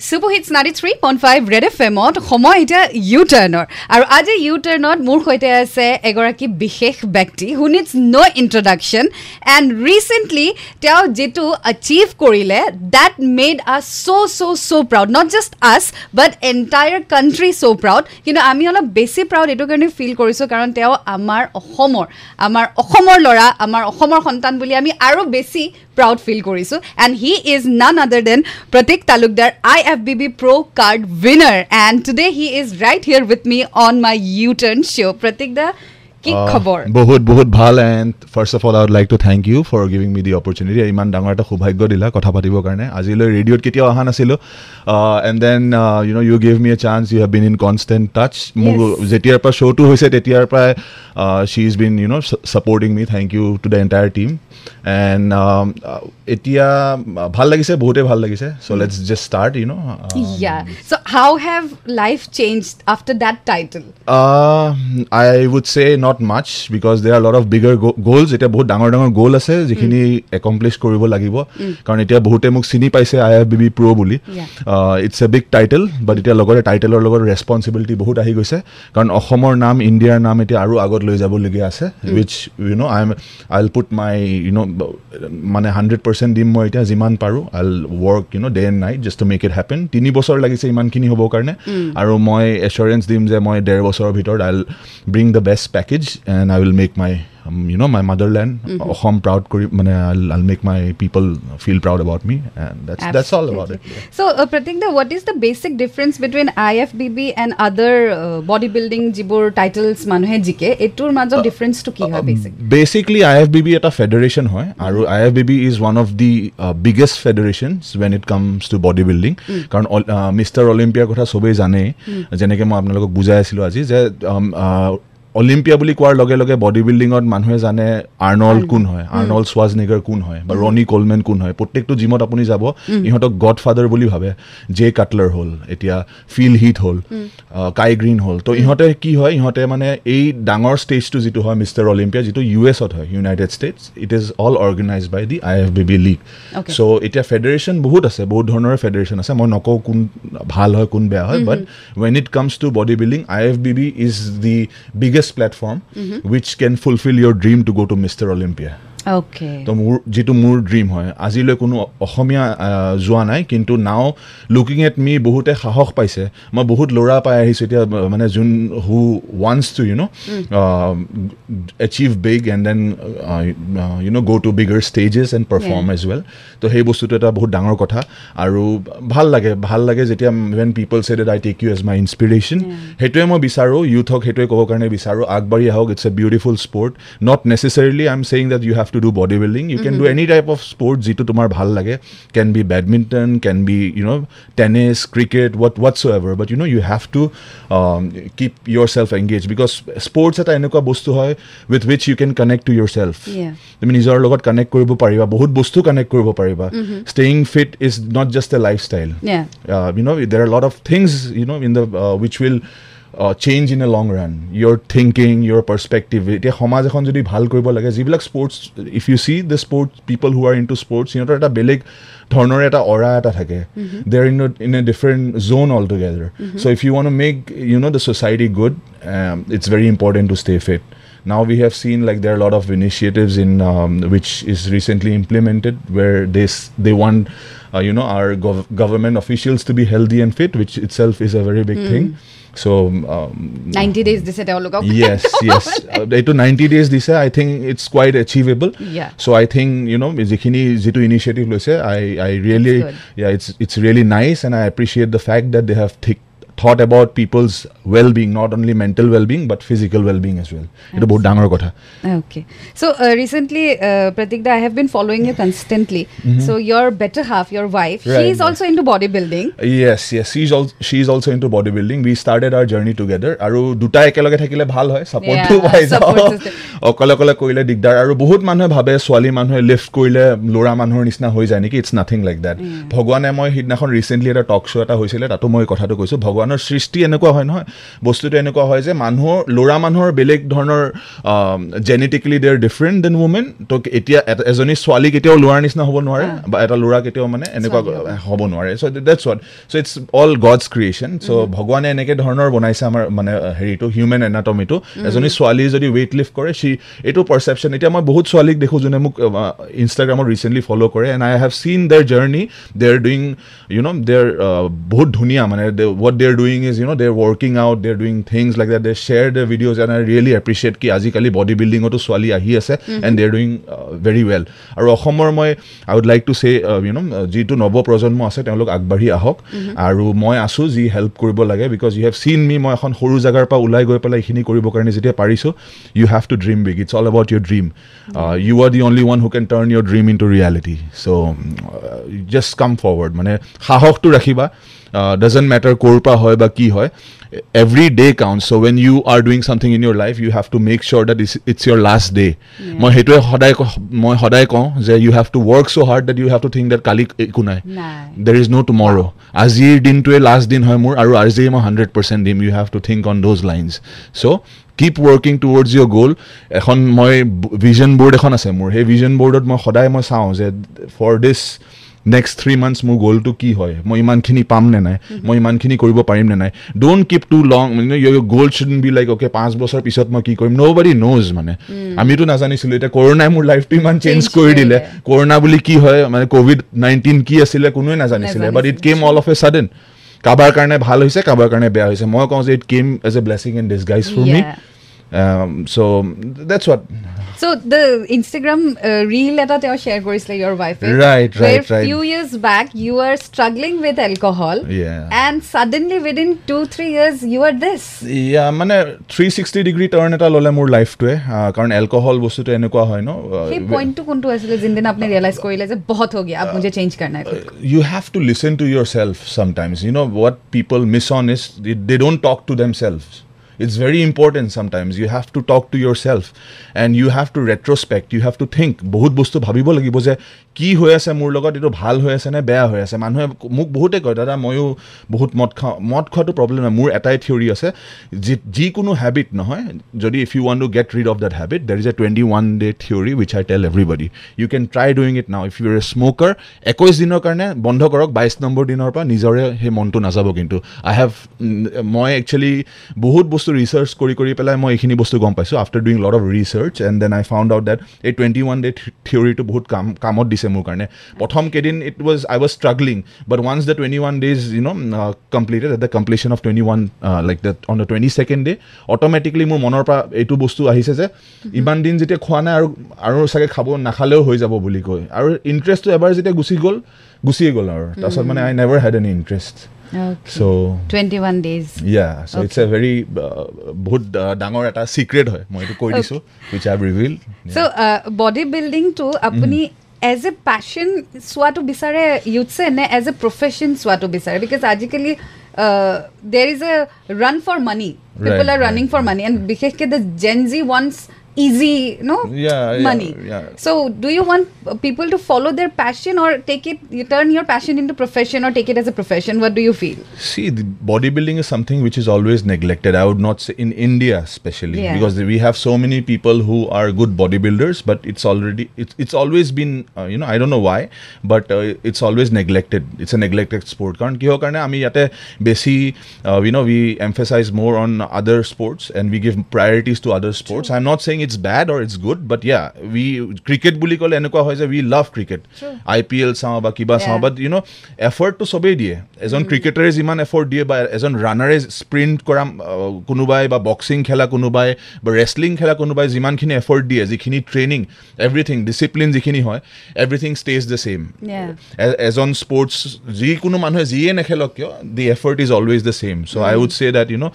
Super hits ninety three point five Red F এমত সময় এতিয়া ইউ টাৰ্ণৰ আৰু আজি ইউ টাৰ্ণত মোৰ সৈতে আছে এগৰাকী বিশেষ ব্যক্তি who needs no' introduction and recently তেওঁ যিটো আচিভ কৰিলে that made us so' so' so' proud not just us but entire country so' proud কিন্তু আমি অলপ বেছি প্ৰাউড এইটো কাৰণে ফিল কৰিছোঁ কাৰণ তেওঁ আমাৰ অসমৰ আমাৰ অসমৰ ল'ৰা আমাৰ অসমৰ সন্তান বুলি আমি আৰু বেছি প্ৰাউড ফিল কৰিছোঁ। And he is none other than Pratik Talukdar I IFBB Pro Card winner. And today he is right here with me on my U Turn show. Pratikda, কি খবৰ? বহুত বহুত ভাল and first of all I would like to thank you for giving me the opportunity ইমান ডাঙৰ এটা সৌভাগ্য দিলা কথা পাতিবৰ কাৰণে। আজিলৈ ৰেডিঅ'ত কেতিয়াও অহা নাছিলোঁ। And then you know' you give me a chance you have been in constant touch মোৰ যেতিয়াৰ পৰা শ্ব'টো হৈছে তেতিয়াৰ পৰাই she is been you know' supporting me thank you to the entire team and এতিয়া ভাল লাগিছে বহুতেই ভাল লাগিছে। So' let's just start you know'. So how have life changed after that title? Uh, I would because there are a lot of bigger go- goals. এতিয়া বহুত ডাঙৰ ডাঙৰ গ'ল আছে যিখিনি একমপ্লিছ কৰিব লাগিব। কাৰণ এতিয়া বহুতে মোক চিনি পাইছে I F B B pro' বুলি. It's a big title but এতিয়া লগতে টাইটেলৰ লগত ৰেচপনচিবিলিটি বহুত আহি গৈছে। কাৰণ অসমৰ নাম ইণ্ডিয়াৰ নাম এতিয়া আৰু আগত লৈ যাবলগীয়া আছে which you know' I am I will put my you know' মানে হাণ্ড্ৰেড পাৰ্চেণ্ট দিম মই এতিয়া যিমান পাৰোঁ। I will work you know' day and night just to make it happen তিনি বছৰ লাগিছে ইমানখিনি হ'বৰ কাৰণে। আৰু মই এচুৰেঞ্চ দিম যে মই ডেৰ বছৰৰ ভিতৰত I will bring the best package and I will make my you know' my motherland Assam proud কৰি মানে I will make my people feel proud about me and So, uh, Pratik, da, what is the basic difference between IFBB and other uh, bodybuilding যিবোৰ titles মানুহে জিকে এইটোৰ মাজত ডিফাৰেঞ্চটো কি হয় basically I F B B এটা federation হয় আৰু I F B B is one of the biggest federations when it comes to body building কাৰণ মিষ্টাৰ অলিম্পিয়াৰ কথা চবেই জানেই যেনেকৈ মই আপোনালোকক বুজাই আছিলোঁ আজি যে অলিম্পিয়া বুলি কোৱাৰ লগে লগে বডি বিল্ডিঙত মানুহে জানে আৰ্নল্ড কোন হয় আৰ্নল্ড ছোৱাজনেগাৰ কোন হয় বা ৰনি কলমেন কোন হয়। প্ৰত্যেকটো জিমত আপুনি যাব ইহঁতক গড ফাদাৰ বুলি ভাবে। জে কাটলাৰ হ'ল এতিয়া ফিল হিট হ'ল কাই গ্ৰীণ হ'ল। তো ইহঁতে কি হয় ইহঁতে মানে এই ডাঙৰ ষ্টেজটো যিটো হয় মিষ্টাৰ অলিম্পিয়া যিটো ইউ এছত হয় United States it is all organize by the I F B B league. So' এতিয়া ফেডাৰেশ্যন বহুত আছে বহুত ধৰণৰ ফেডাৰেশ্যন আছে। মই নকওঁ কোন ভাল হয় কোন বেয়া হয় but when it comes to body building I F B B is the biggest platform mm-hmm. which can fulfill your dream to go to Mr. Olympia. তো মোৰ যিটো মোৰ ড্ৰিম হয় আজিলৈ কোনো অসমীয়া যোৱা নাই কিন্তু নাও লুকিং এট মি বহুতে সাহস পাইছে। মই বহুত ল'ৰা পাই আহিছোঁ এতিয়া মানে যোন who wants to you know' achieve big and then you know' go' to bigger stages and perform as well তো সেই বস্তুটো এটা বহুত ডাঙৰ কথা। আৰু ভাল লাগে ভাল লাগে যেতিয়া when people said that I take you as my inspiration সেইটোৱে মই বিচাৰোঁ। ইউথক সেইটোৱে ক'বৰ কাৰণে বিচাৰোঁ। আগবাঢ়ি আহক it's a beautiful sport not necessarily I am saying that you have to do body building you can do any type of sport যিটো তোমাৰ ভাল লাগে can be badminton can be you know' tennis cricket what what's ever but you know' you have to keep yourself engage because sports এটা এনেকুৱা বস্তু হয় with which you can connect to your Yeah. তুমি নিজৰ লগত connect কৰিব পাৰিবা বহুত বস্তু কানেক্ট কৰিব পাৰিবা। Staying fit is not just a lifestyle Yeah. uh, you know there are a lot of things you know in the uh, which will uh, change in a long run your thinking your perspective এতিয়া সমাজ এখন যদি ভাল কৰিব লাগে যিবিলাক sports if you see the sports people who are into sports সিহঁতৰ এটা বেলেগ ধৰণৰ এটা অৰা এটা থাকে they are in in a different zone all together so' if you one make you know' the society good it's very important to stay fit now we have seen like there are a lot of initiatives in um, which is recently implemented where they s- they want uh, you know our gov- government officials to be healthy and fit which itself is a very big thing so um, 90 days this up Yes, yes. Uh, to 90 days this I think it's quite achievable. Yeah. So I think you know Zikhini Zitu initiative I I really yeah it's it's really nice and I appreciate the fact that they have thick thought about peoples well being not only mental well being but physical well being as well এইটো বহুত ডাঙৰ কথা okay so' recently Pratik da I have been following you constantly so' your better half your wife he is also' into body building yes yes he is also he is also' into body building we started our journey together আৰু দুটা একেলগে থাকিলে ভাল হয় ছাপৰ্টটো পাই যাব অকলে অকলে কৰিলে দিগদাৰ আৰু বহুত মানুহে ভাবে ছোৱালী মানুহে লিফ্ট কৰিলে ল'ৰা মানুহৰ নিচিনা হৈ যায় নেকি ইটছ নাথিং লাইক দেট ভগৱানে মই সিদিনাখন ৰিচেণ্টলি এটা টক শ্ব' এটা হৈছিলে তাতো মই কথাটো কৈছোঁ ভগৱান ভগৱানৰ সৃষ্টি এনেকুৱা হয় নহয়? বস্তুটো এনেকুৱা হয় যে মানুহৰ ল'ৰা মানুহৰ বেলেগ ধৰণৰ genetically they are different than women তো এতিয়া এজনী ছোৱালী কেতিয়াও ল'ৰাৰ নিচিনা হ'ব নোৱাৰে বা এটা ল'ৰা কেতিয়াও মানে এনেকুৱা হ'ব। নোৱাৰে। So' that's what so' it's all God's creation so' ভগৱানে এনেকৈ ধৰণৰ বনাইছে আমাৰ মানে হেৰিটো হিউমেন এনাটমিটো এজনী ছোৱালীয়ে যদি ৱেইট লিফ্ট কৰে সি এইটো পাৰচেপশ্যন এতিয়া মই বহুত ছোৱালীক দেখোঁ যোনে মোক ইনষ্টাগ্ৰামত ৰিচেণ্টলি ফ'ল' কৰে and I have seen their journey they are doing you know' they are বহুত ধুনীয়া মানে what they are doing is you know' they working out they are doing things like that they share the videos and I really appreciate কি আজিকালি body বিল্ডিঙতো ছোৱালী আহি আছে and they are doing very well আৰু অসমৰ মই I would like to say you know' যিটো নৱপ্ৰজন্ম আছে তেওঁলোক আগবাঢ়ি আহক আৰু মই আছোঁ যি হেল্প কৰিব লাগে বিকজ ইউ হেভ চিন মি মই এখন সৰু জেগাৰ পৰা ওলাই গৈ পেলাই এইখিনি কৰিবৰ কাৰণে যেতিয়া পাৰিছোঁ you have to dream big it's all about your dream you are the only one who can turn your dream into reality so' just come forward মানে সাহসটো ৰাখিবা ডাজেণ্ট মেটাৰ ক'ৰ পৰা হয় বা কি হয় every day count so' when you are doing something in your life you have to make sure that it's it's your last day মই সেইটোৱে সদায় মই সদায় কওঁ যে you have to work so' hard that you have to think that কালি একো নাই নাই দেৰ ইজ ন' টুমৰ' আজিৰ দিনটোৱে লাষ্ট দিন হয় মোৰ আৰু আজিয়ে মই হাণ্ড্ৰেড পাৰ্চেণ্ট দিম you have to think on those lines so' keep working towards your goal এখন মই ভিজন বৰ্ড এখন আছে মোৰ সেই ভিজন বৰ্ডত মই সদায় মই চাওঁ যে for this next three months মোৰ গ'লটো কি হয়? মই ইমানখিনি পাম নে নাই? মই ইমানখিনি কৰিব পাৰিম নে নাই? Don't keep too long your goal should be like okay পাঁচ বছৰ পিছত মই কি কৰিম? ন' বডি ন'জ মানে আমিতো নাজানিছিলোঁ এতিয়া কৰোণাই মোৰ লাইফটো ইমান চেঞ্জ কৰি দিলে। কৰোণা বুলি কি হয় মানে ক'ভিড নাইণ্টিন কি আছিলে কোনোৱে নাজানিছিলে but it came all of a sudden কাৰোবাৰ কাৰণে ভাল হৈছে কাৰোবাৰ কাৰণে বেয়া হৈছে। মই কওঁ যে it came as a blessing and disguise for me so' that's what So the Instagram uh, reel that you share with your wife. Right, right, where right. Few years back, you were struggling with alcohol. Yeah. And suddenly, within two three years, you are this. Yeah, I mean, 360 degree turn at all my life to. Because uh, alcohol was to any kind, no. Hey, point to kuntu as well. Jindin apne realize koi lage, bahut ho gaya. Ab mujhe change karna hai. You have to listen to yourself sometimes. You know what people miss on is they don't talk to themselves. It's very important sometimes. You have to talk to yourself and you have to retrospect. You have to think. বহুত বস্তু ভাবিব লাগিব যে কি হৈ আছে মোৰ লগত? এইটো ভাল হৈ আছে নে বেয়া হৈ আছে? মানুহে মোক বহুতে কয় দাদা ময়ো বহুত মদ খাওঁ। মদ খোৱাটো প্ৰব্লেম নাই। মোৰ এটাই থিয়ৰী আছে। যি যিকোনো হেবিট নহয়। যদি if you one to get rid of that habit there is a twenty one day theory which I tell everybody you can try doing it now if you a smoker একৈছ দিনৰ কাৰণে বন্ধ কৰক। বাইছ number দিনৰ পৰা নিজৰে সেই মনটো নাযাব কিন্তু। আই হেভ মই একচুৱেলি বহুত বস্তু ৰিচাৰ্চ কৰি কৰি পেলাই মই এইখিনি বস্তু গম পাইছোঁ after doing lot of research and then I found out that এই টুৱেণ্টি ওৱান ডে থিয়ৰিটো বহুত কাম কামত দিছে মোৰ কাৰণে প্ৰথম কেইদিন it was I was struggling but once the twenty one days you know completed at the completion of twenty one like that on the twenty second day automatically মোৰ মনৰ পৰা এইটো বস্তু আহিছে যে ইমান দিন যেতিয়া খোৱা নাই আৰু আৰু চাগে খাব নাখালেও হৈ যাব বুলি কৈ আৰু ইণ্টাৰেষ্টটো এবাৰ যেতিয়া গুচি গ'ল গুচিয়ে গ'ল আৰু। তাৰপাছত মানে I never had any interest Okay. So' 21 days. Yeah so' it's a very বহুত uh, ডাঙৰ এটা চিক্ৰেট হয় মই এইটো কৈ দিছোঁ which I reveal so body বিল্ডিংটো আপুনি এজ এ পেশ্যন চোৱাটো বিচাৰে ইউথছে নে এজ এ প্ৰফেশ্যন চোৱাটো বিচাৰে? বিকজ আজিকালি there is a run for money people are running for money and বিশেষকৈ the Gen Z ones easy no Yeah, yeah, money yeah. So, do you want uh, people to follow their passion or take it, you turn your passion into profession or take it as a profession? What do you feel? See, the bodybuilding is something which is always neglected. I would not say in India, especially Yeah. because we have so many people who are good bodybuilders, but it's already it's it's always been uh, you know I don't know why, but uh, it's always neglected. It's a neglected sport. কাৰণ কিহৰ কাৰণে আমি ইয়াতে বেছি you know we emphasize more on other sports and we give priorities to other sports. I'm not saying it's bad or it's good, but yeah, we cricket বুলি ক'লে এনেকুৱা হয় যে we love cricket. I P L চাওঁ বা কিবা চাওঁ. বাট you ন এফৰ্টটো চবেই দিয়ে এজন ক্ৰিকেটাৰে যিমান এফৰ্ট দিয়ে বা এজন ৰানাৰে স্প্ৰিণ্ট কৰা কোনোবাই বা বক্সিং খেলা কোনোবাই বা ৰেচলিং খেলা কোনোবাই যিমানখিনি এফৰ্ট দিয়ে যিখিনি ট্ৰেইনিং এভৰিথিং ডিচিপ্লিন যিখিনি হয় এভৰিথিং ষ্টেজ দ্য ছেইম. এজন স্পৰ্টছ যিকোনো মানুহে যিয়ে নেখেলক কিয় the effort is always the same so' I would say that you know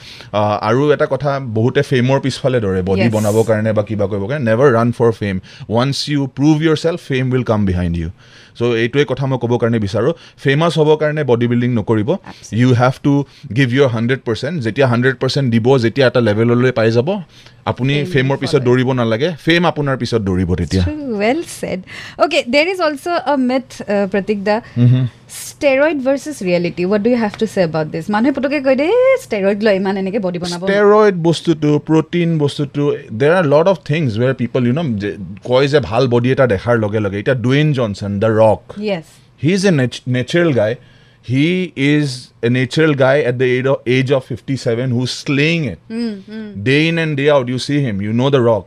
আৰু এটা কথা বহুতে ফেমৰ পিছফালে ধৰে বডি. বনাবৰ কাৰণে বা কিবা কৰিবৰ কাৰণে never run for fame once you prove yourself fame will come behind you so' এইটোৱে কথা মই ক'বৰ কাৰণে বিচাৰোঁ। ফেমাছ হ'বৰ কাৰণে বডি বিল্ডিং নকৰিব you have to give your hundred percent যেতিয়া হাণ্ড্ৰেড পাৰ্চেণ্ট দিব যেতিয়া এটা লেভেললৈ পাই যাব আপুনি ফেমৰ পিছত. দৌৰিব নালাগে। ফেম আপোনাৰ পিছত দৌৰিব তেতিয়া। Well said. Okay, there is also a myth, uh, Steroid versus reality. What do you have to say about this? মানুহে পুতুকে কৈ দে steroid লৈ ইমান এনেকে body বনাব steroid বস্তুটো প্ৰটিন বস্তুটো there are lot of things where people you know কয় যে ভাল বডি এটা দেখাৰ লগে লগে এতিয়া Dwayne Johnson the Rock. He is a natural guy he is a natural guy at the age of age of fifty seven who slaying it day in and day out you see him you know the Rock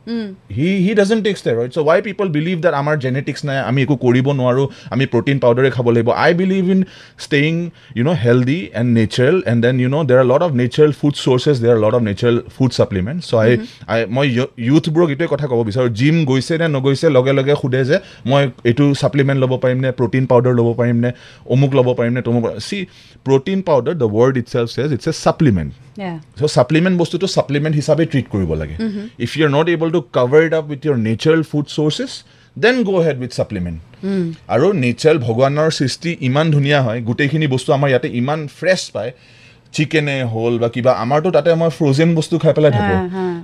he he doesn't take steroid so' why people believe that আমাৰ genetics নাই আমি একো কৰিব নোৱাৰোঁ আমি protein পাউডাৰে খাব লাগিব I believe in staying you know healthy and natural and then you know there are lot of natural food sources there are lot of natural food supplement so' I I মই ইউথবোৰক এইটোৱে কথা ক'ব বিচাৰোঁ gym গৈছে নে নগৈছে লগে লগে সোধে যে মই এইটো ছাপ্লিমেণ্ট ল'ব পাৰিম নে প্ৰটিন পাউডাৰ ল'ব পাৰিম নে অমুক ল'ব পাৰিম নে তমুক see protein powder the word itself says it's a supplement. So' supplement বস্তুটো ছাপ্লিমেণ্ট হিচাপে ট্ৰিট কৰিব লাগে। If you are not able to cover it up with your natural food sources then go' head with supplement আৰু natural ভগৱানৰ সৃষ্টি ইমান ধুনীয়া হয় গোটেইখিনি বস্তু আমাৰ ইয়াতে ইমান ফ্ৰেছ পায়। চিকেনে হ'ল বা কিবা আমাৰতো তাতে মই ফ্ৰ'জেন বস্তু খাই পেলাই থাকোঁ।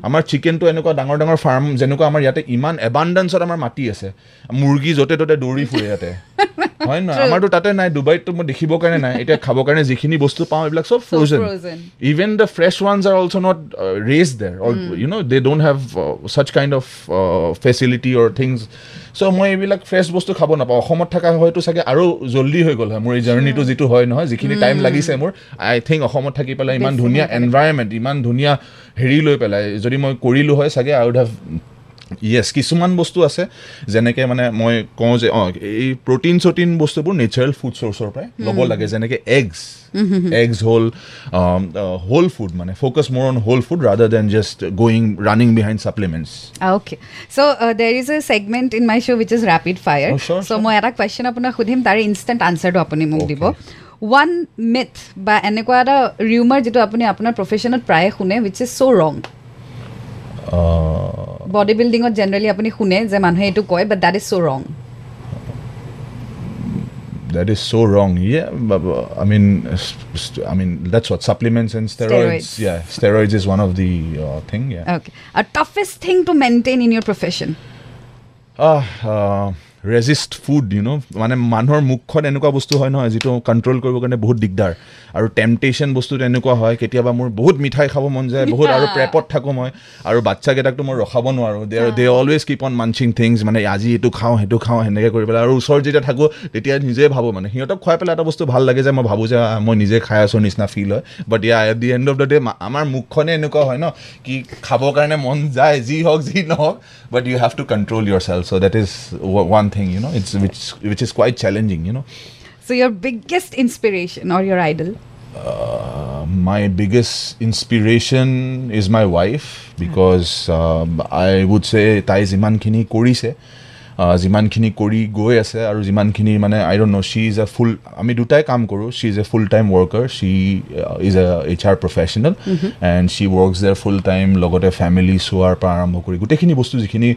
আমাৰ চিকেনটো এনেকুৱা ডাঙৰ ডাঙৰ ফাৰ্ম যেনেকুৱা আমাৰ ইয়াতে ইমান এবাণ্ডেঞ্চত আমাৰ মাটি আছে। মুৰ্গী য'তে ত'তে দৌৰি ফুৰে ইয়াতে। হয় নহয়? আমাৰতো তাতে নাই ডুবাইততো মই দেখিবৰ কাৰণে নাই। এতিয়া খাবৰ কাৰণে যিখিনি বস্তু পাওঁ এইবিলাক চব frozen are also not uh, raised there. Or you know they don't have uh, such kind of uh, facility or things. So মই এইবিলাক ফ্ৰেছ বস্তু খাব নাপাওঁ। অসমত থকা হয়তো চাগে আৰু জল্দি হৈ গ'ল হয়। মোৰ এই জাৰ্ণিটো যিটো হয় নহয় যিখিনি টাইম লাগিছে মোৰ আই থিংক অসমত থাকি পেলাই ইমান ধুনীয়া। এনভাইৰমেণ্ট ইমান ধুনীয়া হেৰি লৈ পেলাই যদি মই কৰিলোঁ হয় চাগে আই উড হেভ য়েছ কিছুমান বস্তু আছে যেনেকৈ মানে মই কওঁ যে অঁ এই প্ৰটিন চটিন বস্তুবোৰ নেচাৰেল ফুড চ'ৰ্চৰ পৰাই ল'ব লাগে যেনেকৈ এগছ এগছ হ'ল হোল ফুড মানে ফ'কাছ মোৰ on whole food rather than just going running behind supplements there is a segment in my show which is rapid fire. Oh, sure, so sure. মই এটা question আপোনাক সুধিম তাৰে instant আনচাৰটো আপুনি মোক দিব. ওৱান মিথ বা এনেকুৱা এটা ৰিউমাৰ যিটো আপুনি আপোনাৰ প্ৰফেশ্যনত প্ৰায়ে শুনে উইচ ইজ চ' ৰং বডি বিল্ডিঙত জেনেৰেলি আপুনি শুনে যে মানুহে এইটো কয় বাট দেট ইজ চ' ৰং দেট ইজ চ' ৰং আৰু toughest thing to maintain in your profession resist food you know' মানে মানুহৰ মুখখন এনেকুৱা বস্তু হয় নহয় যিটো কণ্ট্ৰল কৰিবৰ কাৰণে বহুত দিগদাৰ। আৰু টেম্পটেশ্যন বস্তুটো এনেকুৱা হয় কেতিয়াবা মোৰ বহুত মিঠাই খাব মন যায় বহুত আৰু প্ৰেপত থাকোঁ মই আৰু বাচ্ছাকেইটাকতো মই ৰখাব নোৱাৰোঁ। They they always keep on munching things মানে আজি এইটো খাওঁ সেইটো খাওঁ সেনেকৈ কৰি পেলাই। আৰু ওচৰত যেতিয়া থাকোঁ তেতিয়া নিজে ভাবোঁ মানে সিহঁতক খুৱাই পেলাই এটা বস্তু ভাল লাগে যে মই ভাবোঁ যে মই নিজে খাই আছোঁ নিচিনা ফিল হয়। But yeah at the end of the day আমাৰ মুখখনে এনেকুৱা হয় ন কি খাবৰ কাৰণে মন যায় যি হওক যি নহওক but you have to control yourself so' that is one thing you know it's which which is quite challenging you know. So your biggest inspiration or your idol? Uh, my biggest inspiration is my wife because um, I would say tai ziman kini kori se. যিমানখিনি কৰি গৈ আছে আৰু যিমানখিনি মানে I don't no she is a ফুল আমি দুটাই কাম কৰোঁ। She is a full time worker she is a H R professional and she works there full time লগতে ফেমিলি চোৱাৰ পৰা আৰম্ভ কৰি গোটেইখিনি বস্তু যিখিনি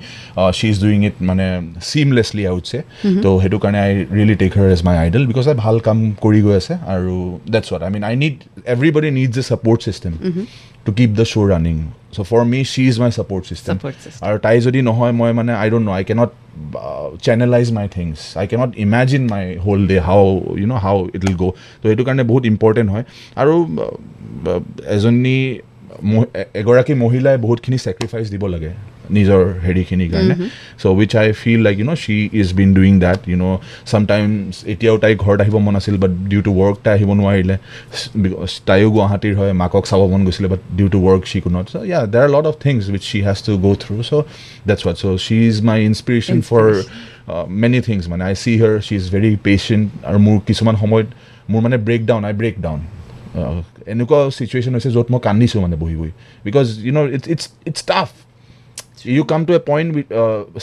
শ্বি ইজ ডুইং ইট মানে চিমলেছলি আউটছে তো সেইটো কাৰণে I really take her as my idol because I ভাল কাম কৰি গৈ আছে আৰু that's what I mean I need everybody needs a support system to keep the show' running so' for me she is my support system Support system. আৰু তাই যদি নহয় মই মানে I don't know' I cannot channelise my things I cannot imagine my whole day how you know' how it will go' তো সেইটো কাৰণে বহুত ইম্পৰ্টেণ্ট হয়. আৰু uh, uh, এজনী এগৰাকী মহিলাই বহুতখিনি ছেক্ৰিফাইচ দিব লাগে। নিজৰ হেৰিখিনিৰ কাৰণে so' which I feel like you know' she is been doing that you know' sometimes এতিয়াও তাই ঘৰত আহিব মন আছিল বাট ডিউ টু ৱৰ্ক তাই আহিব নোৱাৰিলে বিকজ তাইও গুৱাহাটীৰ হয় মাকক চাব মন গৈছিলে but due to work she could not so' yeah there are lot of things which she has to go' through so' that's what so' she is my inspiration for many things মানে I see her she is very patient আৰু মোৰ কিছুমান সময়ত মোৰ মানে break down I break down এনেকুৱা situation হৈছে য'ত মই কান্দিছোঁ মানে বহি বহি because you know' it's it's it's tough you come to a point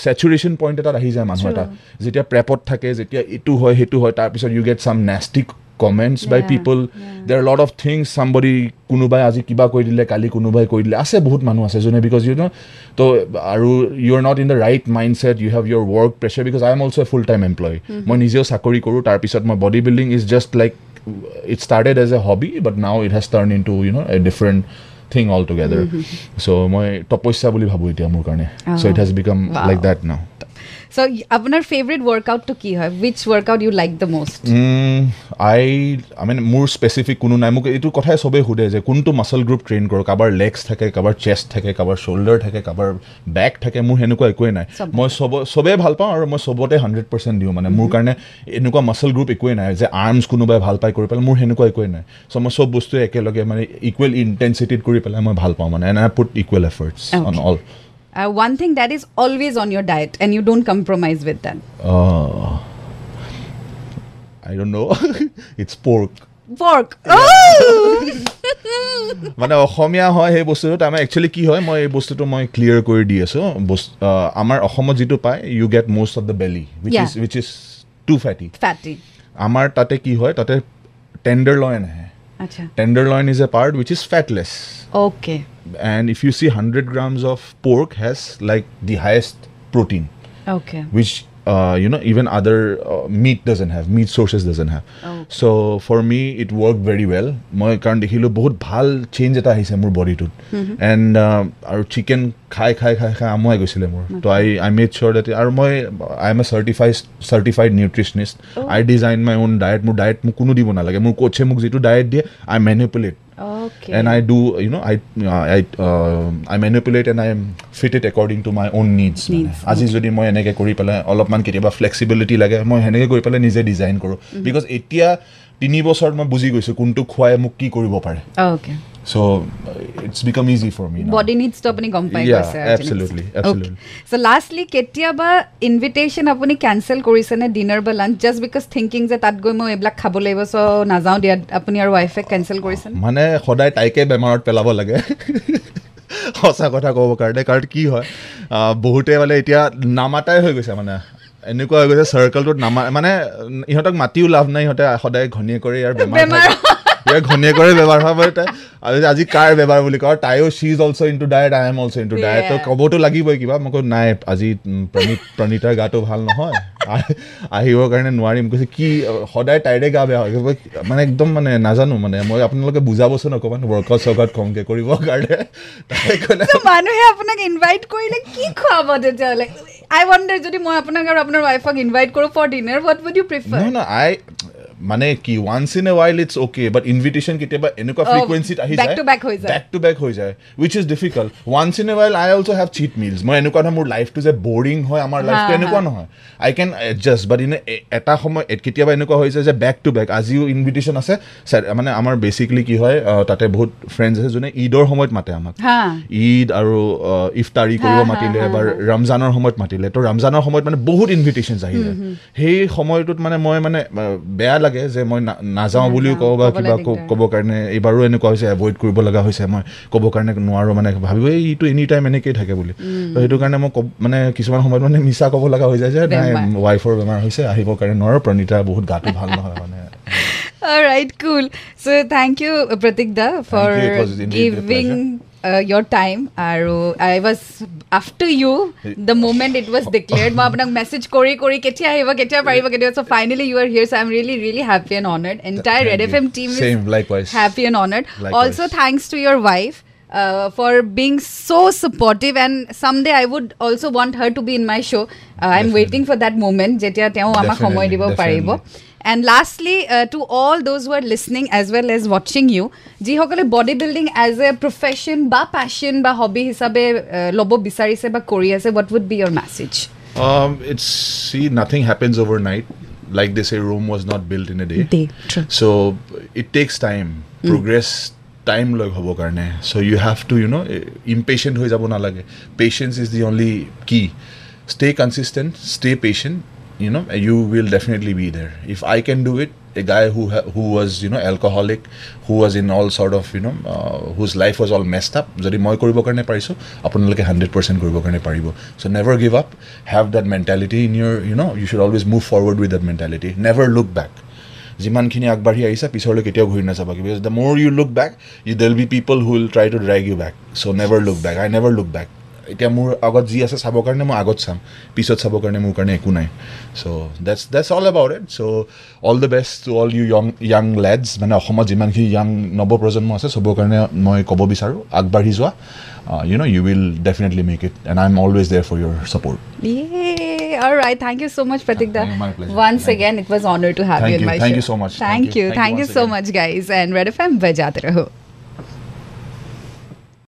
saturation point এটাত আহি যায় মানুহ এটা। যেতিয়া প্ৰেপত থাকে যেতিয়া এইটো হয় সেইটো হয় তাৰপিছত you get some nasty comments by people yeah. There lot of things somebody কোনোবাই আজি কিবা কৰি দিলে কালি কোনোবাই কৰি দিলে আছে বহুত মানুহ আছে যোনে বিকজ ইউ ন' তো আৰু you are not in the right mindset you have your work pressure because I am also' a full time employ মই নিজেও চাকৰি কৰোঁ তাৰপিছত মই body building is just like it started as a hobby but now it has turn into you know' a different thing all together so' মই তপস্যা বুলি ভাবোঁ এতিয়া মোৰ কাৰণে. So' it has become. Like that now so' আপোনাৰ favourite ৱৰ্কআউটটো কি হয়? Which workout you like the most I I mean মোৰ স্পেচিফিক কোনো নাই। মোক এইটো কথাই চবেই সোধে যে কোনটো মাছল গ্ৰুপ ট্ৰেইন কৰোঁ কাৰোবাৰ লেগছ থাকে কাৰোবাৰ চেষ্ট থাকে কাৰোবাৰ শ্বল্ডাৰ থাকে কাৰোবাৰ বেক থাকে মোৰ সেনেকুৱা একোৱেই নাই। মই চব চবেই ভাল পাওঁ আৰু মই চবতে হাণ্ড্ৰেড পাৰ্চেণ্ট দিওঁ মানে। মোৰ কাৰণে এনেকুৱা মাছল গ্ৰুপ একোৱেই নাই যে আৰ্মছ কোনোবাই ভাল পাই কৰি পেলাই মোৰ সেনেকুৱা একোৱেই নাই। চ' মই চব বস্তুৱে একেলগে মানে ইকুৱেল ইণ্টেনচিটিত কৰি পেলাই মই ভাল পাওঁ মানে and I put equal efforts on Okay. All one thing that is always on your diet and you don't compromise with that I don't know' it's pork pork মানে অসমীয়া হয় সেই বস্তুটো তাৰমানে একচুৱেলি কি হয় মই এই বস্তুটো মই ক্লিয়াৰ কৰি দি আছোঁ আমাৰ অসমত যিটো পায় you get most of the belly which. Is which is too fatty fatty আমাৰ তাতে কি হয় তাতে টেণ্ডাৰ লইন আহে। Tenderloin is a part which is fatless okay and if you see hundred grams of pork has like the highest protein okay which uh, you know even other uh, meat doesn't have meat sources doesn't have. Oh. so for me it worked very well. মই কাৰণ দেখিলোঁ বহুত ভাল change এটা আহিছে মোৰ বডিটোত and আৰু chicken খাই খাই খাই খাই আমুৱাই গৈছিলে মোৰ তো আই আই মেড চিয়'ৰ ডেট আৰু মই I am a certified certified nutritionist I design my own diet মোৰ ডায়েট মোক কোনো দিব নালাগে মোৰ কোচে মোক যিটো ডায়েট দিয়ে I manipulate okay and I do you know I uh, I uh, I manipulate and I fit it according to my own needs মানে Needs, আজি যদি মই এনেকৈ কৰি পেলাই অলপমান কেতিয়াবা ফ্লেক্সিবিলিটি লাগে মই সেনেকৈ কৰি পেলাই নিজে ডিজাইন কৰোঁ। বিকজ এতিয়া তিনি বছৰত মই বুজি গৈছোঁ কোনটো খুৱাই মোক কি কৰিব পাৰে। Okay so' it's become easy for me body নিডছটো আপুনি গম পাই Yeah, গৈছে absolutely, absolutely. চ' লাষ্টলি কেতিয়াবা ইনভিটেশ্যন আপুনি কেঞ্চেল কৰিছেনে ডিনাৰ বা লাঞ্চ জাষ্ট বিকজ থিংকিং যে তাত গৈ মই এইবিলাক খাব লাগিব চ' নাযাওঁ দিয়া আপুনি আৰু ৱাইফে কেঞ্চেল কৰিছেনে মানে সদায় তাইকে বেমাৰত পেলাব লাগে সঁচা কথা ক'ব কাৰণে কাৰণ কি হয় বহুতে মানে এতিয়া নামাতাই হৈ গৈছে মানে এনেকুৱা হৈ গৈছে চাৰ্কলটোত নামা মানে ইহঁতক মাতিও লাভ নাই ইহঁতে সদায় ঘনীয়েকৰে ইয়াৰ বেমাৰ। ইয়াৰ ঘনীয়েকৰে বেমাৰ হয় মানে তাই আজি কাৰ বেমাৰ বুলি কয়? তাইও she is also' into diet I am also' into diet তো. ক'বতো লাগিবই কিবা। মই কওঁ নাই আজি প্ৰণীত প্ৰণীতাৰ গাটো ভাল নহয়। আহ- আহিবৰ কাৰণে নোৱাৰিম। কৈছে কি সদায় তাইৰে গা বেয়া হয়। মানে একদম মানে নাজানো মানে। মই আপোনালোকে বুজাবচোন অকণমান। ৱৰ্কআউট চৰ্কআউট কমকৈ কৰিবৰ কাৰণে। মানুহে আপোনাক ইনভাইট কৰিলে কি খুৱাব তেতিয়াহ'লে? আই ৱণ্ডাৰ যদি মই আপোনাক আৰু আপোনাৰ ৱাইফক ইনভাইট কৰোঁ for dinner what would you prefer নহয় আই মানে কি once in a while it's okay but invitation কেতিয়াবা এনেকুৱা Oh, ফ্ৰিকুৱেঞ্চিত আহি back যায় হৈ যায়। বেক টু বেক হৈ যায় which is difficult once in a while I also' have cheat meals মই এনেকুৱা নহয় মোৰ লাইফটো যে বৰিং হয় আমাৰ লাইফটো হা, এনেকুৱা হা। নহয় I can adjust but in এটা সময় কেতিয়াবা এনেকুৱা হৈছে যে বেক টু বেক আজিও ইনভিটেশ্যন আছে। মানে আমাৰ বেচিকেলি কি হয় আহ, তাতে বহুত ফ্ৰেণ্ডছ আছে যোনে ঈদৰ সময়ত মাতে আমাক। হা। ঈদ আৰু আহ, ইফতাৰী কৰিব হা, হা, মাতিলে হা, বা হা। ৰমজানৰ সময়ত মাতিলে। তো ৰমজানৰ সময়ত মানে বহুত ইনভিটেশ্যনছ আহি যায়। সেই সময়টোত মানে মই মানে আহ, বেয়া লাগে যে মই নাযাওঁ বুলিও কওঁ বা কিবা ক- দিগদাৰ। ক'বৰ কাৰণে এইবাৰো এনেকুৱা হৈছে এভইড কৰিব লগা হৈছে মই ক'বৰ কাৰণে নোৱাৰোঁ মানে ভাবিব এই ইটো এনি টাইম এনেকেই থাকে বুলি তো সেইটো কাৰণে মই ক'ব- মানে কিছুমান সময়ত মানে মিছা ক'ব লগা হৈ যায় যে নাই। ৱাইফৰ বেমাৰ হৈছে আহিবৰ কাৰণে নোৱাৰোঁ প্ৰণীতা বহুত গাটো ভাল নহয় মানে Alright, cool. So thank you, Pratik Da, for you. It was indeed a giving uh, your time. আৰু I was after you the moment it was declared. মই আপোনাক message কৰি কৰি কেতিয়া আহিব কেতিয়া পাৰিব কেতিয়া so finally you are here. So I'm really really happy and honored. Entire Red Thank you. FM team Same, is likewise. happy and honored. Likewise. Also thanks to your wife. Uh, for being so supportive and someday I would also want her to be in my show. Uh, I'm Definitely. waiting for that moment যেতিয়া তেওঁ আমাক সময় দিব পাৰিব. And lastly, uh, to all those who are listening as well as watching you, যিসকলে body building as a profession বা passion বা hobby হিচাপে uh, ল'ব বিচাৰিছে বা কৰি আছে what would be your message Um, it's see, nothing happens overnight. Like they say, Rome was not built in a day. Day, true. So it takes time. Progress time লয় হ'ব কাৰণে so you have to you know eh, impatient হৈ যাব নালাগে patience is the only key stay consistent stay patient you know you will definitely be there. If i can do it a guy who ha- who was you know alcoholic who was in all sort of you know uh, whose life was all messed up মই কৰিবৰ কাৰণে পাৰিছোঁ আপোনালোকে hundred percent কৰিবৰ কাৰণে পাৰিব। So' never give up have that mentality in your you know' you should always move forward with that mentality never look back যিমানখিনি আগবাঢ়ি আহিছা পিছলৈ কেতিয়াও ঘূৰি নাযাবা। Because the more you look back you there'll be people who will try to drag you back so' never look back I never look back এতিয়া মোৰ আগত যি আছে চাবৰ কাৰণে মই আগত চাম পিছত চাবৰ কাৰণে মোৰ কাৰণে একো নাই so' that's that's all about it so' all the best to all you young young lads মানে অসমত যিমানখিনি য়াং নৱপ্ৰজন্ম আছে চবৰ কাৰণে মই ক'ব বিচাৰোঁ আগবাঢ়ি যোৱা you know' you will definitely make it and I am always there for your support all right. Thank you so much, Pratik da. thank you. Once Thank again, it was honor to have Thank you in you. my Thank show. you so much. Thank, Thank you. you. Thank you Thank you once so again. much, guys. And Red FM, bajate raho.